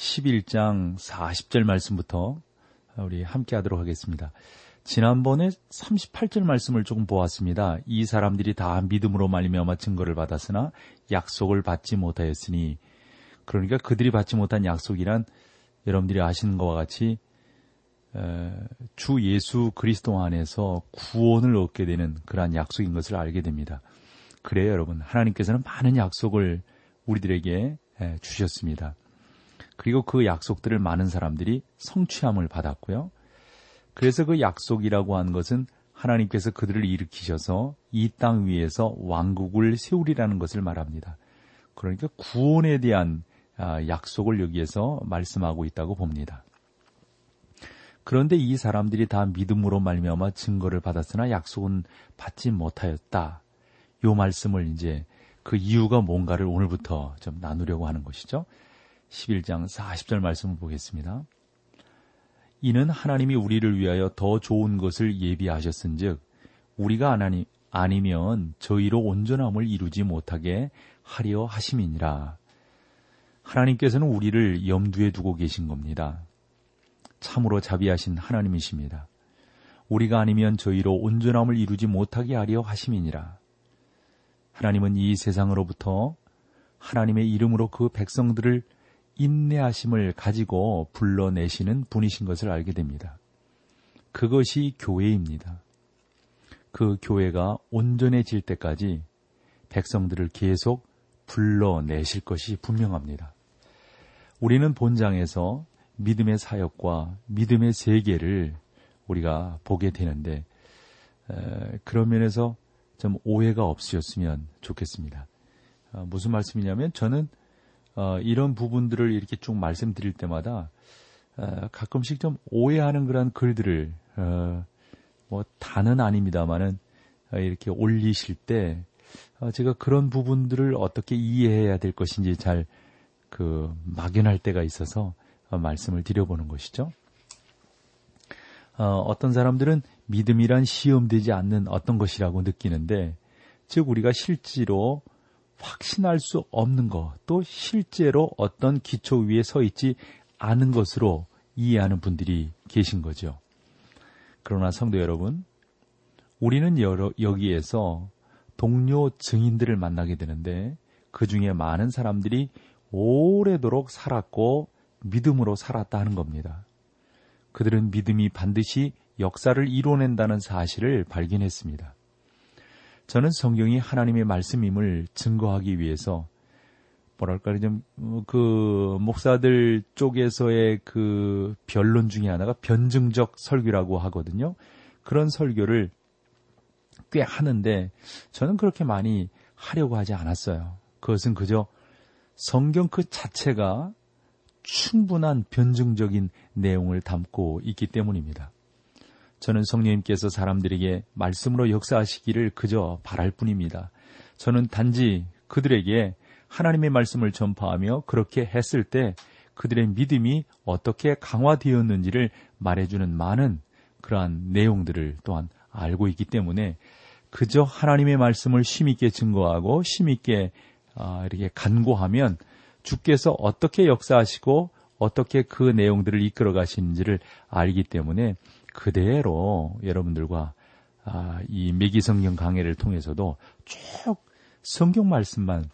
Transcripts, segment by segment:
11장 40절 말씀부터 우리 함께 하도록 하겠습니다. 지난번에 38절 말씀을 조금 보았습니다. 이 사람들이 다 믿음으로 말미암아 증거를 받았으나 약속을 받지 못하였으니 그러니까 그들이 받지 못한 약속이란 여러분들이 아시는 것과 같이 주 예수 그리스도 안에서 구원을 얻게 되는 그러한 약속인 것을 알게 됩니다. 그래요, 여러분. 하나님께서는 많은 약속을 우리들에게 주셨습니다. 그리고 그 약속들을 많은 사람들이 성취함을 받았고요. 그래서 그 약속이라고 하는 것은 하나님께서 그들을 일으키셔서 이 땅 위에서 왕국을 세우리라는 것을 말합니다. 그러니까 구원에 대한 아, 약속을 여기에서 말씀하고 있다고 봅니다. 그런데 이 사람들이 다 믿음으로 말미암아 증거를 받았으나 약속은 받지 못하였다. 요 말씀을 이제 그 이유가 뭔가를 오늘부터 좀 나누려고 하는 것이죠. 11장 40절 말씀을 보겠습니다. 이는 하나님이 우리를 위하여 더 좋은 것을 예비하셨은즉 우리가 하나님 아니면 저희로 온전함을 이루지 못하게 하려 하심이니라. 하나님께서는 우리를 염두에 두고 계신 겁니다. 참으로 자비하신 하나님이십니다. 우리가 아니면 저희로 온전함을 이루지 못하게 하려 하심이니라. 하나님은 이 세상으로부터 하나님의 이름으로 그 백성들을 인내하심을 가지고 불러내시는 분이신 것을 알게 됩니다. 그것이 교회입니다. 그 교회가 온전해질 때까지 백성들을 계속 불러내실 것이 분명합니다. 우리는 본장에서 믿음의 사역과 믿음의 세계를 우리가 보게 되는데 그런 면에서 좀 오해가 없으셨으면 좋겠습니다. 어, 무슨 말씀이냐면 저는 어, 이런 부분들을 이렇게 쭉 말씀드릴 때마다 어, 가끔씩 좀 오해하는 그런 글들을 어, 뭐 다는 아닙니다만은 어, 이렇게 올리실 때 어, 제가 그런 부분들을 어떻게 이해해야 될 것인지 잘 그 막연할 때가 있어서 말씀을 드려보는 것이죠. 어떤 사람들은 믿음이란 시험되지 않는 어떤 것이라고 느끼는데, 즉 우리가 실제로 확신할 수 없는 것, 또 실제로 어떤 기초 위에 서 있지 않은 것으로 이해하는 분들이 계신 거죠. 그러나 성도 여러분, 우리는 여러, 여기에서 동료 증인들을 만나게 되는데 그 중에 많은 사람들이 오래도록 살았고 믿음으로 살았다 하는 겁니다. 그들은 믿음이 반드시 역사를 이뤄낸다는 사실을 발견했습니다. 저는 성경이 하나님의 말씀임을 증거하기 위해서 뭐랄까 좀그 목사들 쪽에서의 그 변론 중에 하나가 변증적 설교라고 하거든요. 그런 설교를 꽤 하는데 저는 그렇게 많이 하려고 하지 않았어요. 그것은 그저 성경 그 자체가 충분한 변증적인 내용을 담고 있기 때문입니다. 저는 성령님께서 사람들에게 말씀으로 역사하시기를 그저 바랄 뿐입니다. 저는 단지 그들에게 하나님의 말씀을 전파하며 그렇게 했을 때 그들의 믿음이 어떻게 강화되었는지를 말해주는 많은 그러한 내용들을 또한 알고 있기 때문에 그저 하나님의 말씀을 심있게 증거하고 심있게 아, 이렇게 간구하면 주께서 어떻게 역사하시고 어떻게 그 내용들을 이끌어 가시는지를 알기 때문에 그대로 여러분들과 아, 이 매기성경 강해를 통해서도 쭉 성경 말씀만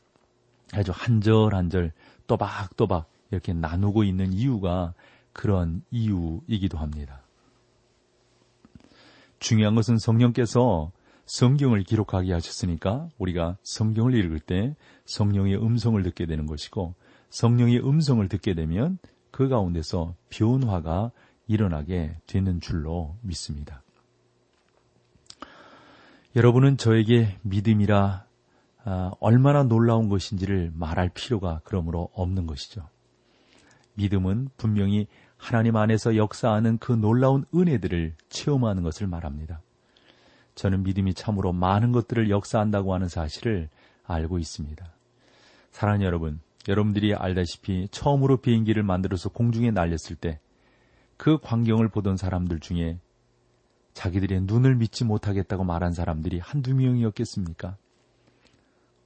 아주 한 절 한 절 또박또박 이렇게 나누고 있는 이유가 그런 이유이기도 합니다. 중요한 것은 성령께서 성경을 기록하게 하셨으니까 우리가 성경을 읽을 때 성령의 음성을 듣게 되는 것이고 성령의 음성을 듣게 되면 그 가운데서 변화가 일어나게 되는 줄로 믿습니다. 여러분은 저에게 믿음이라 아, 얼마나 놀라운 것인지를 말할 필요가 그러므로 없는 것이죠. 믿음은 분명히 하나님 안에서 역사하는 그 놀라운 은혜들을 체험하는 것을 말합니다. 저는 믿음이 참으로 많은 것들을 역사한다고 하는 사실을 알고 있습니다. 사랑하는 여러분, 여러분들이 알다시피 처음으로 비행기를 만들어서 공중에 날렸을 때 그 광경을 보던 사람들 중에 자기들의 눈을 믿지 못하겠다고 말한 사람들이 한두 명이었겠습니까?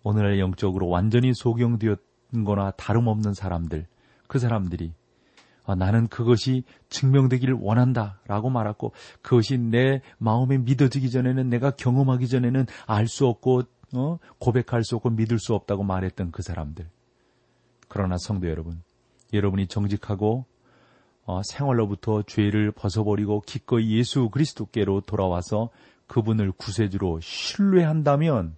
오늘날 영적으로 완전히 소경되었 거나 다름없는 사람들, 그 사람들이 아, 나는 그것이 증명되기를 원한다 라고 말하고 그것이 내 마음에 믿어지기 전에는 내가 경험하기 전에는 알 수 없고 어? 고백할 수 없고 믿을 수 없다고 말했던 그 사람들. 그러나 성도 여러분, 여러분이 정직하고 어, 생활로부터 죄를 벗어버리고 기꺼이 예수 그리스도께로 돌아와서 그분을 구세주로 신뢰한다면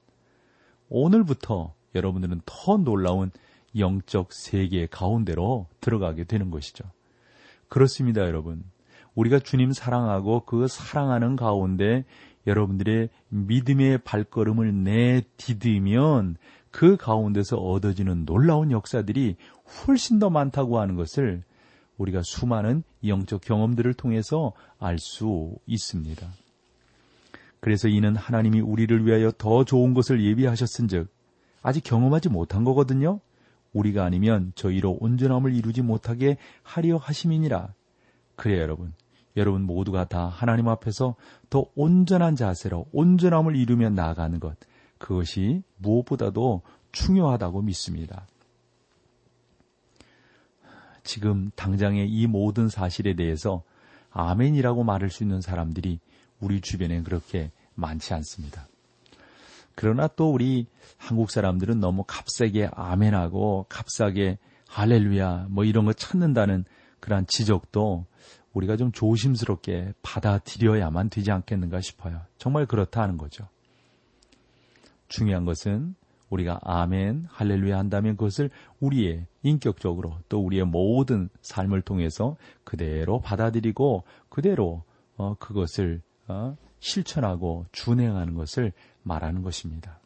오늘부터 여러분들은 더 놀라운 영적 세계 가운데로 들어가게 되는 것이죠. 그렇습니다, 여러분. 우리가 주님 사랑하고 그 사랑하는 가운데 여러분들의 믿음의 발걸음을 내디디면 그 가운데서 얻어지는 놀라운 역사들이 훨씬 더 많다고 하는 것을 우리가 수많은 영적 경험들을 통해서 알 수 있습니다. 그래서 이는 하나님이 우리를 위하여 더 좋은 것을 예비하셨은즉 아직 경험하지 못한 거거든요. 우리가 아니면 저희로 온전함을 이루지 못하게 하려 하심이니라. 그래 여러분. 여러분 모두가 다 하나님 앞에서 더 온전한 자세로 온전함을 이루며 나아가는 것. 그것이 무엇보다도 중요하다고 믿습니다. 지금 당장의 이 모든 사실에 대해서 아멘이라고 말할 수 있는 사람들이 우리 주변에 그렇게 많지 않습니다. 그러나 또 우리 한국 사람들은 너무 값세게 아멘하고 값싸게 할렐루야 뭐 이런 거 찾는다는 그러한 지적도 우리가 좀 조심스럽게 받아들여야만 되지 않겠는가 싶어요. 정말 그렇다 하는 거죠. 중요한 것은 우리가 아멘, 할렐루야 한다면 그것을 우리의 인격적으로 또 우리의 모든 삶을 통해서 그대로 받아들이고 그대로 어, 그것을 어, 실천하고 준행하는 것을 말하는 것입니다.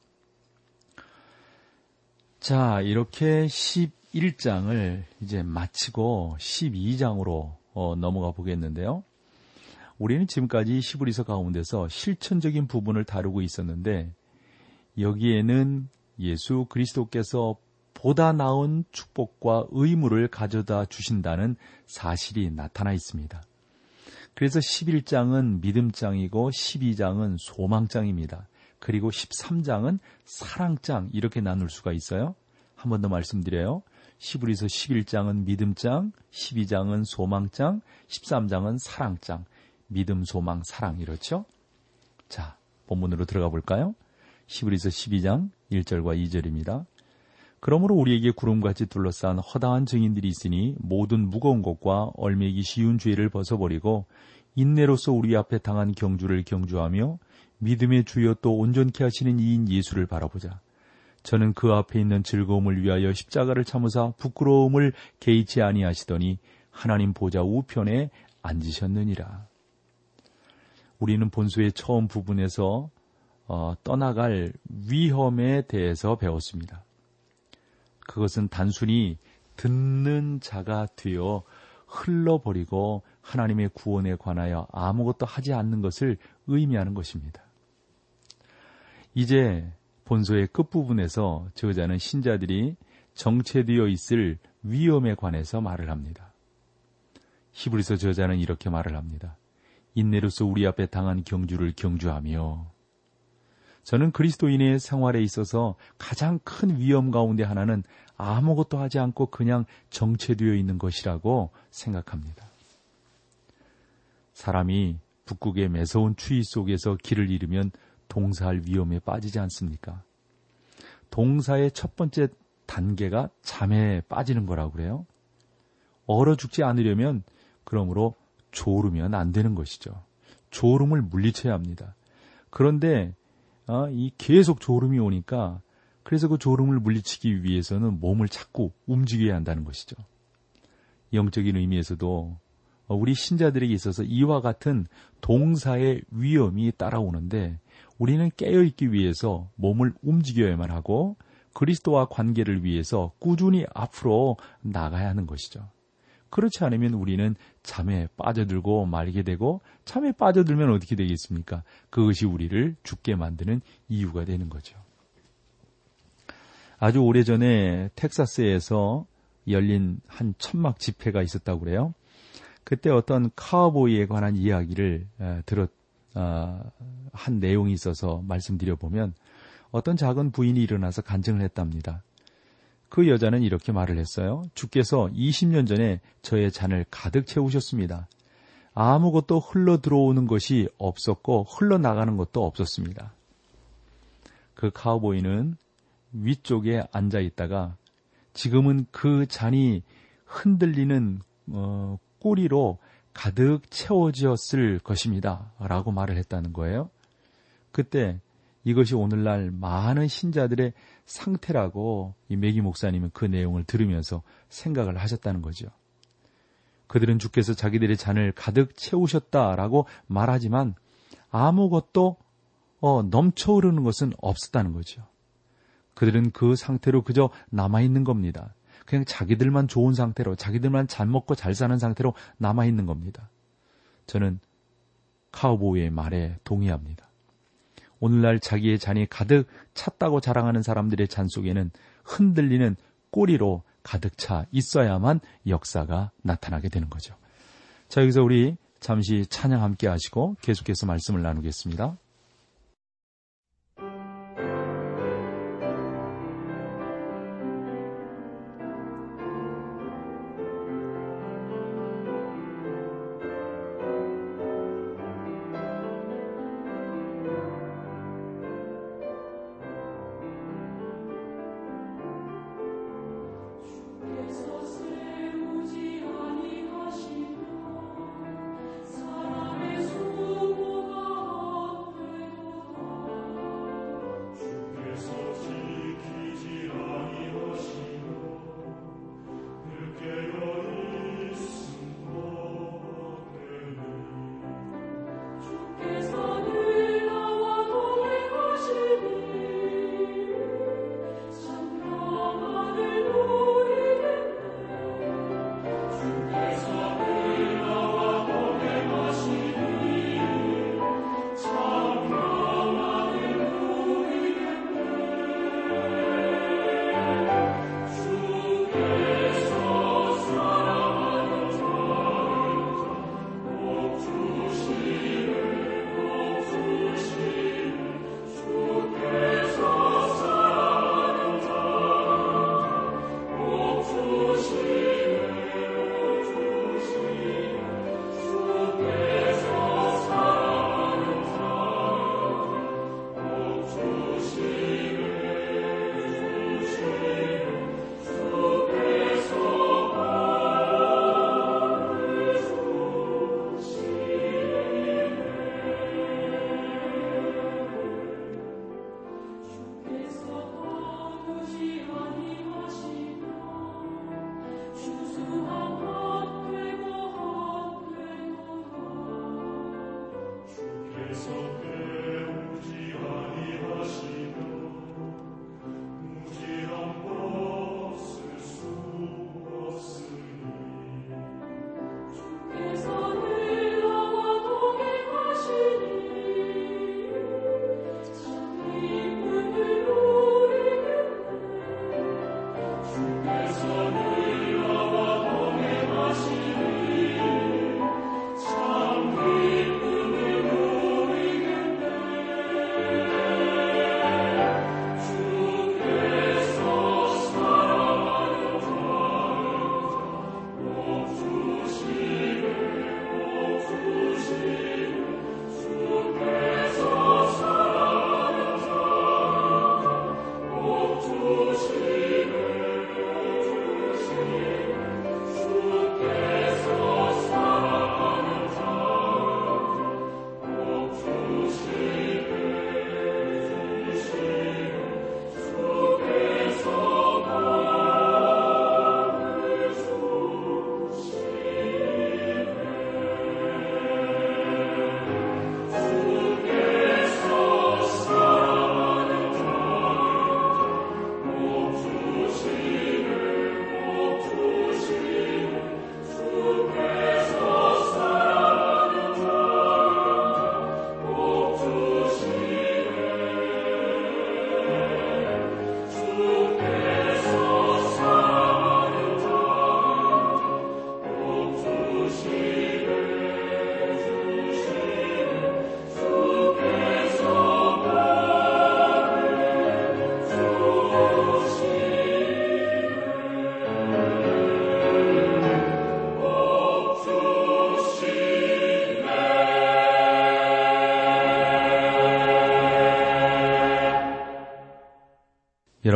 자, 이렇게 11장을 이제 마치고 12장으로 어, 넘어가 보겠는데요. 우리는 지금까지 시브리서 가운데서 실천적인 부분을 다루고 있었는데 여기에는 예수 그리스도께서 보다 나은 축복과 의무를 가져다 주신다는 사실이 나타나 있습니다. 그래서 11장은 믿음장이고 12장은 소망장입니다. 그리고 13장은 사랑장 이렇게 나눌 수가 있어요. 한 번 더 말씀드려요. 시브리서 11장은 믿음장, 12장은 소망장, 13장은 사랑장. 믿음, 소망, 사랑 이렇죠? 자, 본문으로 들어가 볼까요? 시브리서 12장 1절과 2절입니다. 그러므로 우리에게 구름같이 둘러싼 허다한 증인들이 있으니 모든 무거운 것과 얼매기 쉬운 죄를 벗어버리고 인내로서 우리 앞에 당한 경주를 경주하며 믿음의 주여 또 온전케 하시는 이인 예수를 바라보자. 저는 그 앞에 있는 즐거움을 위하여 십자가를 참으사 부끄러움을 개의치 아니하시더니 하나님 보좌 우편에 앉으셨느니라. 우리는 본소의 처음 부분에서 어, 떠나갈 위험에 대해서 배웠습니다. 그것은 단순히 듣는 자가 되어 흘러버리고 하나님의 구원에 관하여 아무것도 하지 않는 것을 의미하는 것입니다. 이제 본소의 끝부분에서 저자는 신자들이 정체되어 있을 위험에 관해서 말을 합니다. 히브리서 저자는 이렇게 말을 합니다. 인내로서 우리 앞에 당한 경주를 경주하며 저는 그리스도인의 생활에 있어서 가장 큰 위험 가운데 하나는 아무것도 하지 않고 그냥 정체되어 있는 것이라고 생각합니다. 사람이 북극의 매서운 추위 속에서 길을 잃으면 동사할 위험에 빠지지 않습니까? 동사의 첫 번째 단계가 잠에 빠지는 거라고 그래요. 얼어 죽지 않으려면 그러므로 졸으면 안 되는 것이죠. 졸음을 물리쳐야 합니다. 그런데 어, 이 계속 졸음이 오니까 그래서 그 졸음을 물리치기 위해서는 몸을 자꾸 움직여야 한다는 것이죠. 영적인 의미에서도 우리 신자들에게 있어서 이와 같은 동사의 위험이 따라오는데 우리는 깨어있기 위해서 몸을 움직여야만 하고 그리스도와 관계를 위해서 꾸준히 앞으로 나가야 하는 것이죠. 그렇지 않으면 우리는 잠에 빠져들고 말게 되고 잠에 빠져들면 어떻게 되겠습니까? 그것이 우리를 죽게 만드는 이유가 되는 거죠. 아주 오래전에 텍사스에서 열린 한 천막 집회가 있었다고 그래요. 그때 어떤 카우보이에 관한 이야기를 들었 어, 한 내용이 있어서 말씀드려 보면 어떤 작은 부인이 일어나서 간증을 했답니다. 그 여자는 이렇게 말을 했어요. 주께서 20년 전에 저의 잔을 가득 채우셨습니다. 아무것도 흘러 들어오는 것이 없었고 흘러나가는 것도 없었습니다. 그 카우보이는 위쪽에 앉아 있다가 지금은 그 잔이 흔들리는 어, 꼬리로 가득 채워졌을 것입니다. 라고 말을 했다는 거예요. 그때 이것이 오늘날 많은 신자들의 상태라고 이 메기 목사님은 그 내용을 들으면서 생각을 하셨다는 거죠. 그들은 주께서 자기들의 잔을 가득 채우셨다라고 말하지만 아무것도 어, 넘쳐 흐르는 것은 없었다는 거죠. 그들은 그 상태로 그저 남아있는 겁니다. 그냥 자기들만 좋은 상태로, 자기들만 잘 먹고 잘 사는 상태로 남아있는 겁니다. 저는 카우보이의 말에 동의합니다. 오늘날 자기의 잔이 가득 찼다고 자랑하는 사람들의 잔 속에는 흔들리는 꼬리로 가득 차 있어야만 역사가 나타나게 되는 거죠. 자, 여기서 우리 잠시 찬양 함께 하시고 계속해서 말씀을 나누겠습니다.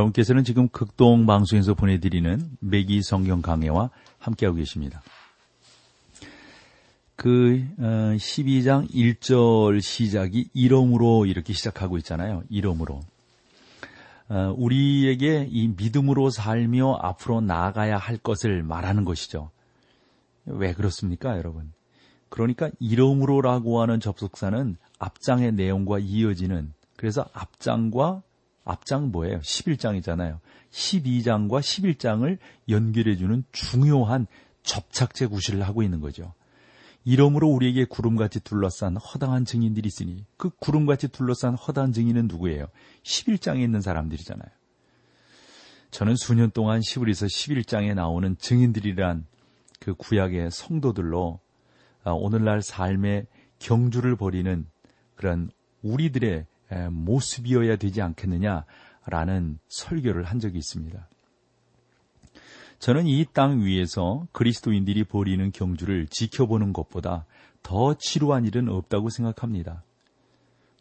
여러분께서는 지금 극동 방송에서 보내드리는 매기 성경 강해와 함께하고 계십니다. 그 12장 어, 1절 시작이 이름으로 이렇게 시작하고 있잖아요. 이름으로. 어, 우리에게 이 믿음으로 살며 앞으로 나아가야 할 것을 말하는 것이죠. 왜 그렇습니까, 여러분? 그러니까 이름으로라고 하는 접속사는 앞장의 내용과 이어지는 그래서 앞장과 앞장 뭐예요? 11장이잖아요. 12장과 11장을 연결해주는 중요한 접착제 구실을 하고 있는 거죠. 이러므로 우리에게 구름같이 둘러싼 허당한 증인들이 있으니 그 구름같이 둘러싼 허당한 증인은 누구예요? 11장에 있는 사람들이잖아요. 저는 수년 동안 시브리서 11장에 나오는 증인들이란 그 구약의 성도들로 아, 오늘날 삶의 경주를 벌이는 그런 우리들의 모습이어야 되지 않겠느냐라는 설교를 한 적이 있습니다. 저는 이 땅 위에서 그리스도인들이 벌이는 경주를 지켜보는 것보다 더 지루한 일은 없다고 생각합니다.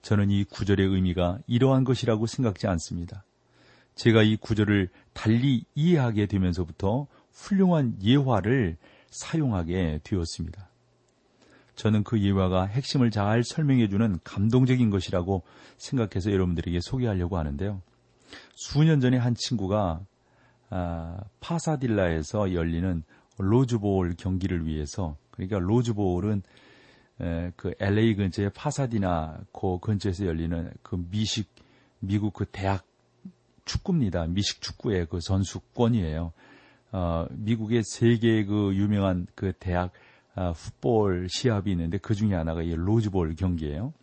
저는 이 구절의 의미가 이러한 것이라고 생각지 않습니다. 제가 이 구절을 달리 이해하게 되면서부터 훌륭한 예화를 사용하게 되었습니다. 저는 그 예화가 핵심을 잘 설명해주는 감동적인 것이라고 생각해서 여러분들에게 소개하려고 하는데요. 수년 전에 한 친구가 아, 파사딜라에서 열리는 로즈볼 경기를 위해서 그러니까 로즈볼은 에, 그 LA 근처의 파사디나 그 근처에서 열리는 그 미식 미국 그 대학 축구입니다. 미식 축구의 그 선수권이에요. 어, 미국의 세계 그 유명한 그 대학 아, 풋볼 시합이 있는데 그 중에 하나가 이 로즈볼 경기예요.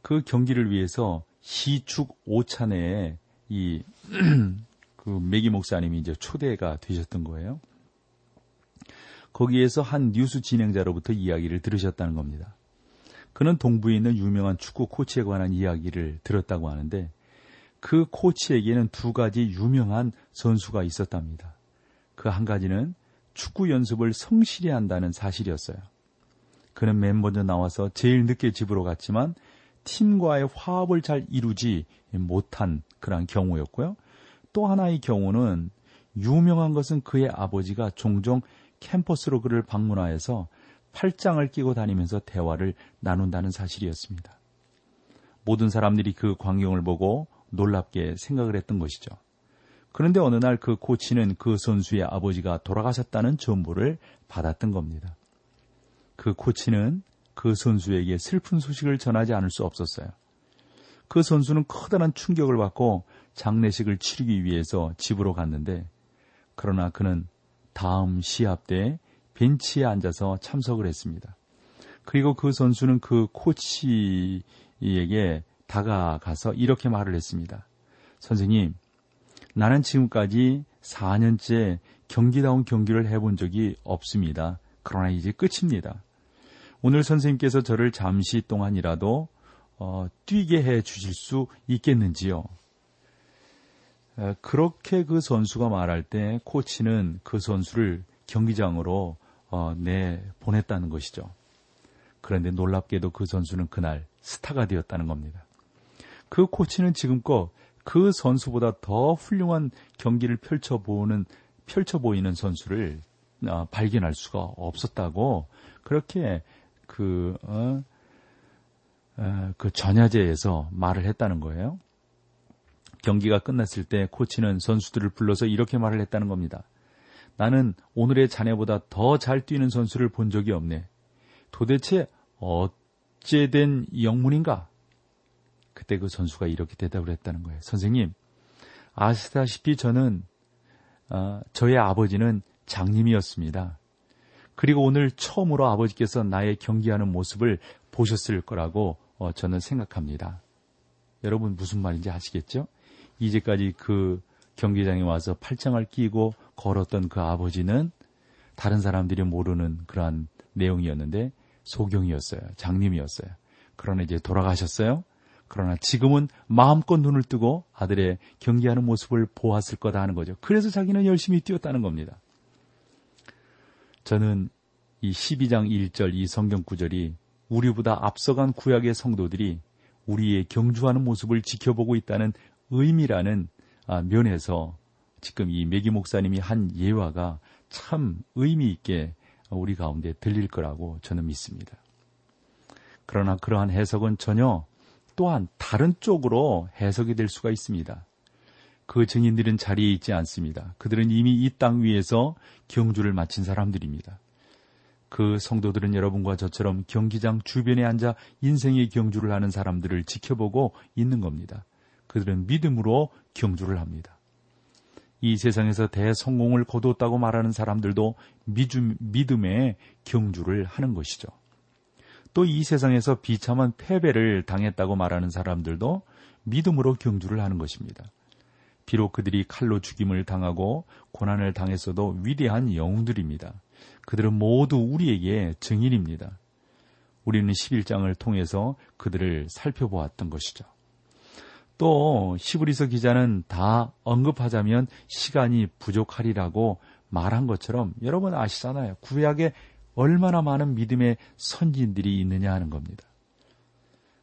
그 경기를 위해서 시축 오찬에 이 그 메기 목사님이 이제 초대가 되셨던 거예요. 거기에서 한 뉴스 진행자로부터 이야기를 들으셨다는 겁니다. 그는 동부에 있는 유명한 축구 코치에 관한 이야기를 들었다고 하는데 그 코치에게는 두 가지 유명한 선수가 있었답니다. 그 한 가지는 축구 연습을 성실히 한다는 사실이었어요. 그는 맨 먼저 나와서 제일 늦게 집으로 갔지만 팀과의 화합을 잘 이루지 못한 그런 경우였고요. 또 하나의 경우는 유명한 것은 그의 아버지가 종종 캠퍼스로 그를 방문하여서 팔짱을 끼고 다니면서 대화를 나눈다는 사실이었습니다. 모든 사람들이 그 광경을 보고 놀랍게 생각을 했던 것이죠. 그런데 어느 날 그 코치는 그 선수의 아버지가 돌아가셨다는 정보를 받았던 겁니다. 그 코치는 그 선수에게 슬픈 소식을 전하지 않을 수 없었어요. 그 선수는 커다란 충격을 받고 장례식을 치르기 위해서 집으로 갔는데 그러나 그는 다음 시합 때 벤치에 앉아서 참석을 했습니다. 그리고 그 선수는 그 코치에게 다가가서 이렇게 말을 했습니다. 선생님, 나는 지금까지 4년째 경기다운 경기를 해본 적이 없습니다. 그러나 이제 끝입니다. 오늘 선생님께서 저를 잠시 동안이라도 어, 뛰게 해 주실 수 있겠는지요? 그렇게 그 선수가 말할 때 코치는 그 선수를 경기장으로 어, 내 보냈다는 것이죠. 그런데 놀랍게도 그 선수는 그날 스타가 되었다는 겁니다. 그 코치는 지금껏 그 선수보다 더 훌륭한 경기를 펼쳐보는 펼쳐 보이는 선수를 어, 발견할 수가 없었다고 그렇게 그, 어, 어, 그 전야제에서 말을 했다는 거예요. 경기가 끝났을 때 코치는 선수들을 불러서 이렇게 말을 했다는 겁니다. 나는 오늘의 자네보다 더 잘 뛰는 선수를 본 적이 없네. 도대체 어째 된 영문인가? 그때 그 선수가 이렇게 대답을 했다는 거예요. 선생님, 아시다시피 저는 어, 저의 아버지는 장님이었습니다. 그리고 오늘 처음으로 아버지께서 나의 경기하는 모습을 보셨을 거라고 어, 저는 생각합니다. 여러분 무슨 말인지 아시겠죠? 이제까지 그 경기장에 와서 팔짱을 끼고 걸었던 그 아버지는 다른 사람들이 모르는 그러한 내용이었는데 소경이었어요. 장님이었어요. 그러나 이제 돌아가셨어요. 그러나 지금은 마음껏 눈을 뜨고 아들의 경기하는 모습을 보았을 거다 하는 거죠. 그래서 자기는 열심히 뛰었다는 겁니다. 저는 이 12장 1절 이 성경 구절이 우리보다 앞서간 구약의 성도들이 우리의 경주하는 모습을 지켜보고 있다는 의미라는 아, 면에서 지금 이 매기 목사님이 한 예화가 참 의미 있게 우리 가운데 들릴 거라고 저는 믿습니다. 그러나 그러한 해석은 전혀 또한 다른 쪽으로 해석이 될 수가 있습니다. 그 증인들은 자리에 있지 않습니다. 그들은 이미 이 땅 위에서 경주를 마친 사람들입니다. 그 성도들은 여러분과 저처럼 경기장 주변에 앉아 인생의 경주를 하는 사람들을 지켜보고 있는 겁니다. 그들은 믿음으로 경주를 합니다. 이 세상에서 대성공을 거두었다고 말하는 사람들도 미줌, 믿음의 경주를 하는 것이죠. 또 이 세상에서 비참한 패배를 당했다고 말하는 사람들도 믿음으로 경주를 하는 것입니다. 비록 그들이 칼로 죽임을 당하고 고난을 당했어도 위대한 영웅들입니다. 그들은 모두 우리에게 증인입니다. 우리는 11장을 통해서 그들을 살펴보았던 것이죠. 또 시브리서 기자는 다 언급하자면 시간이 부족하리라고 말한 것처럼 여러분 아시잖아요. 구약에 얼마나 많은 믿음의 선진들이 있느냐 하는 겁니다.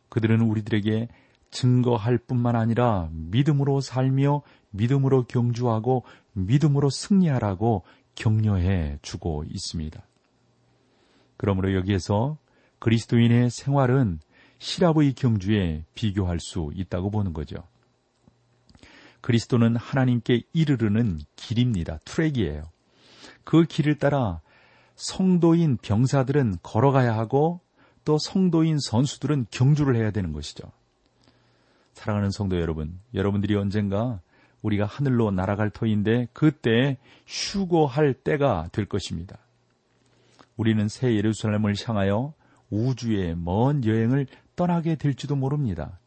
그들은 우리들에게 증거할 뿐만 아니라 믿음으로 살며 믿음으로 경주하고 믿음으로 승리하라고 격려해 주고 있습니다. 그러므로 여기에서 그리스도인의 생활은 시라브의 경주에 비교할 수 있다고 보는 거죠. 그리스도는 하나님께 이르르는 길입니다. 트랙이에요. 그 길을 따라 성도인 병사들은 걸어가야 하고 또 성도인 선수들은 경주를 해야 되는 것이죠. 사랑하는 성도 여러분, 여러분들이 언젠가 우리가 하늘로 날아갈 터인데 그때 휴고할 때가 될 것입니다. 우리는 새 예루살렘을 향하여 우주의 먼 여행을 떠나게 될지도 모릅니다.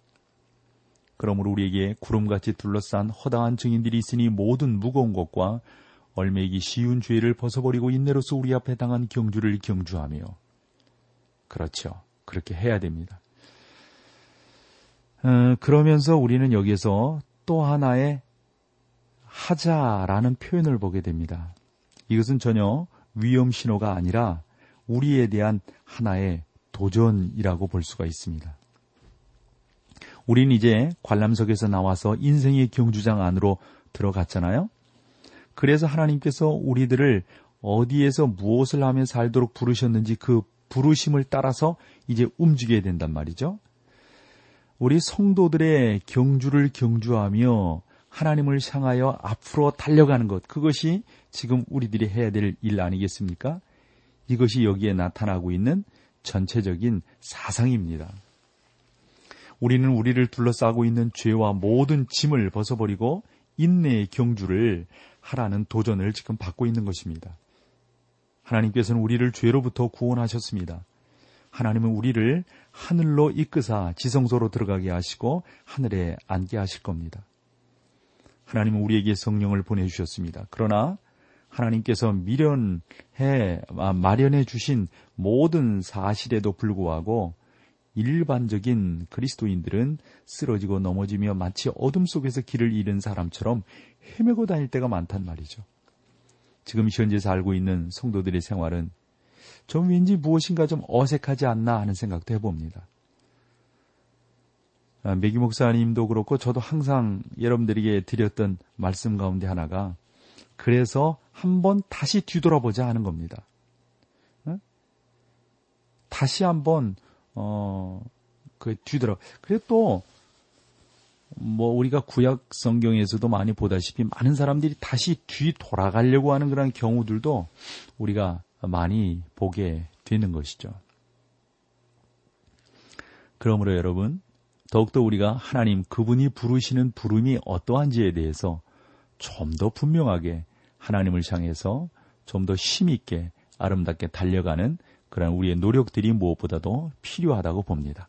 그러므로 우리에게 구름같이 둘러싼 허다한 증인들이 있으니 모든 무거운 것과 얼매기 쉬운 죄를 벗어버리고 인내로서 우리 앞에 당한 경주를 경주하며 그렇죠. 그렇게 해야 됩니다. 어, 그러면서 우리는 여기에서 또 하나의 하자라는 표현을 보게 됩니다. 이것은 전혀 위험 신호가 아니라 우리에 대한 하나의 도전이라고 볼 수가 있습니다. 우린 이제 관람석에서 나와서 인생의 경주장 안으로 들어갔잖아요. 그래서 하나님께서 우리들을 어디에서 무엇을 하며 살도록 부르셨는지 그 부르심을 따라서 이제 움직여야 된단 말이죠. 우리 성도들의 경주를 경주하며 하나님을 향하여 앞으로 달려가는 것, 그것이 지금 우리들이 해야 될 일 아니겠습니까? 이것이 여기에 나타나고 있는 전체적인 사상입니다. 우리는 우리를 둘러싸고 있는 죄와 모든 짐을 벗어버리고 인내의 경주를 하라는 도전을 지금 받고 있는 것입니다. 하나님께서는 우리를 죄로부터 구원하셨습니다. 하나님은 우리를 하늘로 이끄사 지성소로 들어가게 하시고 하늘에 앉게 하실 겁니다. 하나님은 우리에게 성령을 보내주셨습니다. 그러나 하나님께서 미련해, 아, 마련해 주신 모든 사실에도 불구하고 일반적인 그리스도인들은 쓰러지고 넘어지며 마치 어둠 속에서 길을 잃은 사람처럼 헤매고 다닐 때가 많단 말이죠. 지금 현재 살고 있는 성도들의 생활은 좀 왠지 무엇인가 좀 어색하지 않나 하는 생각도 해봅니다. 아, 메기 목사님도 그렇고 저도 항상 여러분들에게 드렸던 말씀 가운데 하나가 그래서 한번 다시 뒤돌아보자 하는 겁니다. 다시 한번 어 그 뒤돌아. 그리고 또 뭐 우리가 구약 성경에서도 많이 보다시피 많은 사람들이 다시 뒤 돌아가려고 하는 그런 경우들도 우리가 많이 보게 되는 것이죠. 그러므로 여러분 더욱더 우리가 하나님 그분이 부르시는 부름이 어떠한지에 대해서 좀 더 분명하게 하나님을 향해서 좀 더 힘있게 아름답게 달려가는 그런 우리의 노력들이 무엇보다도 필요하다고 봅니다.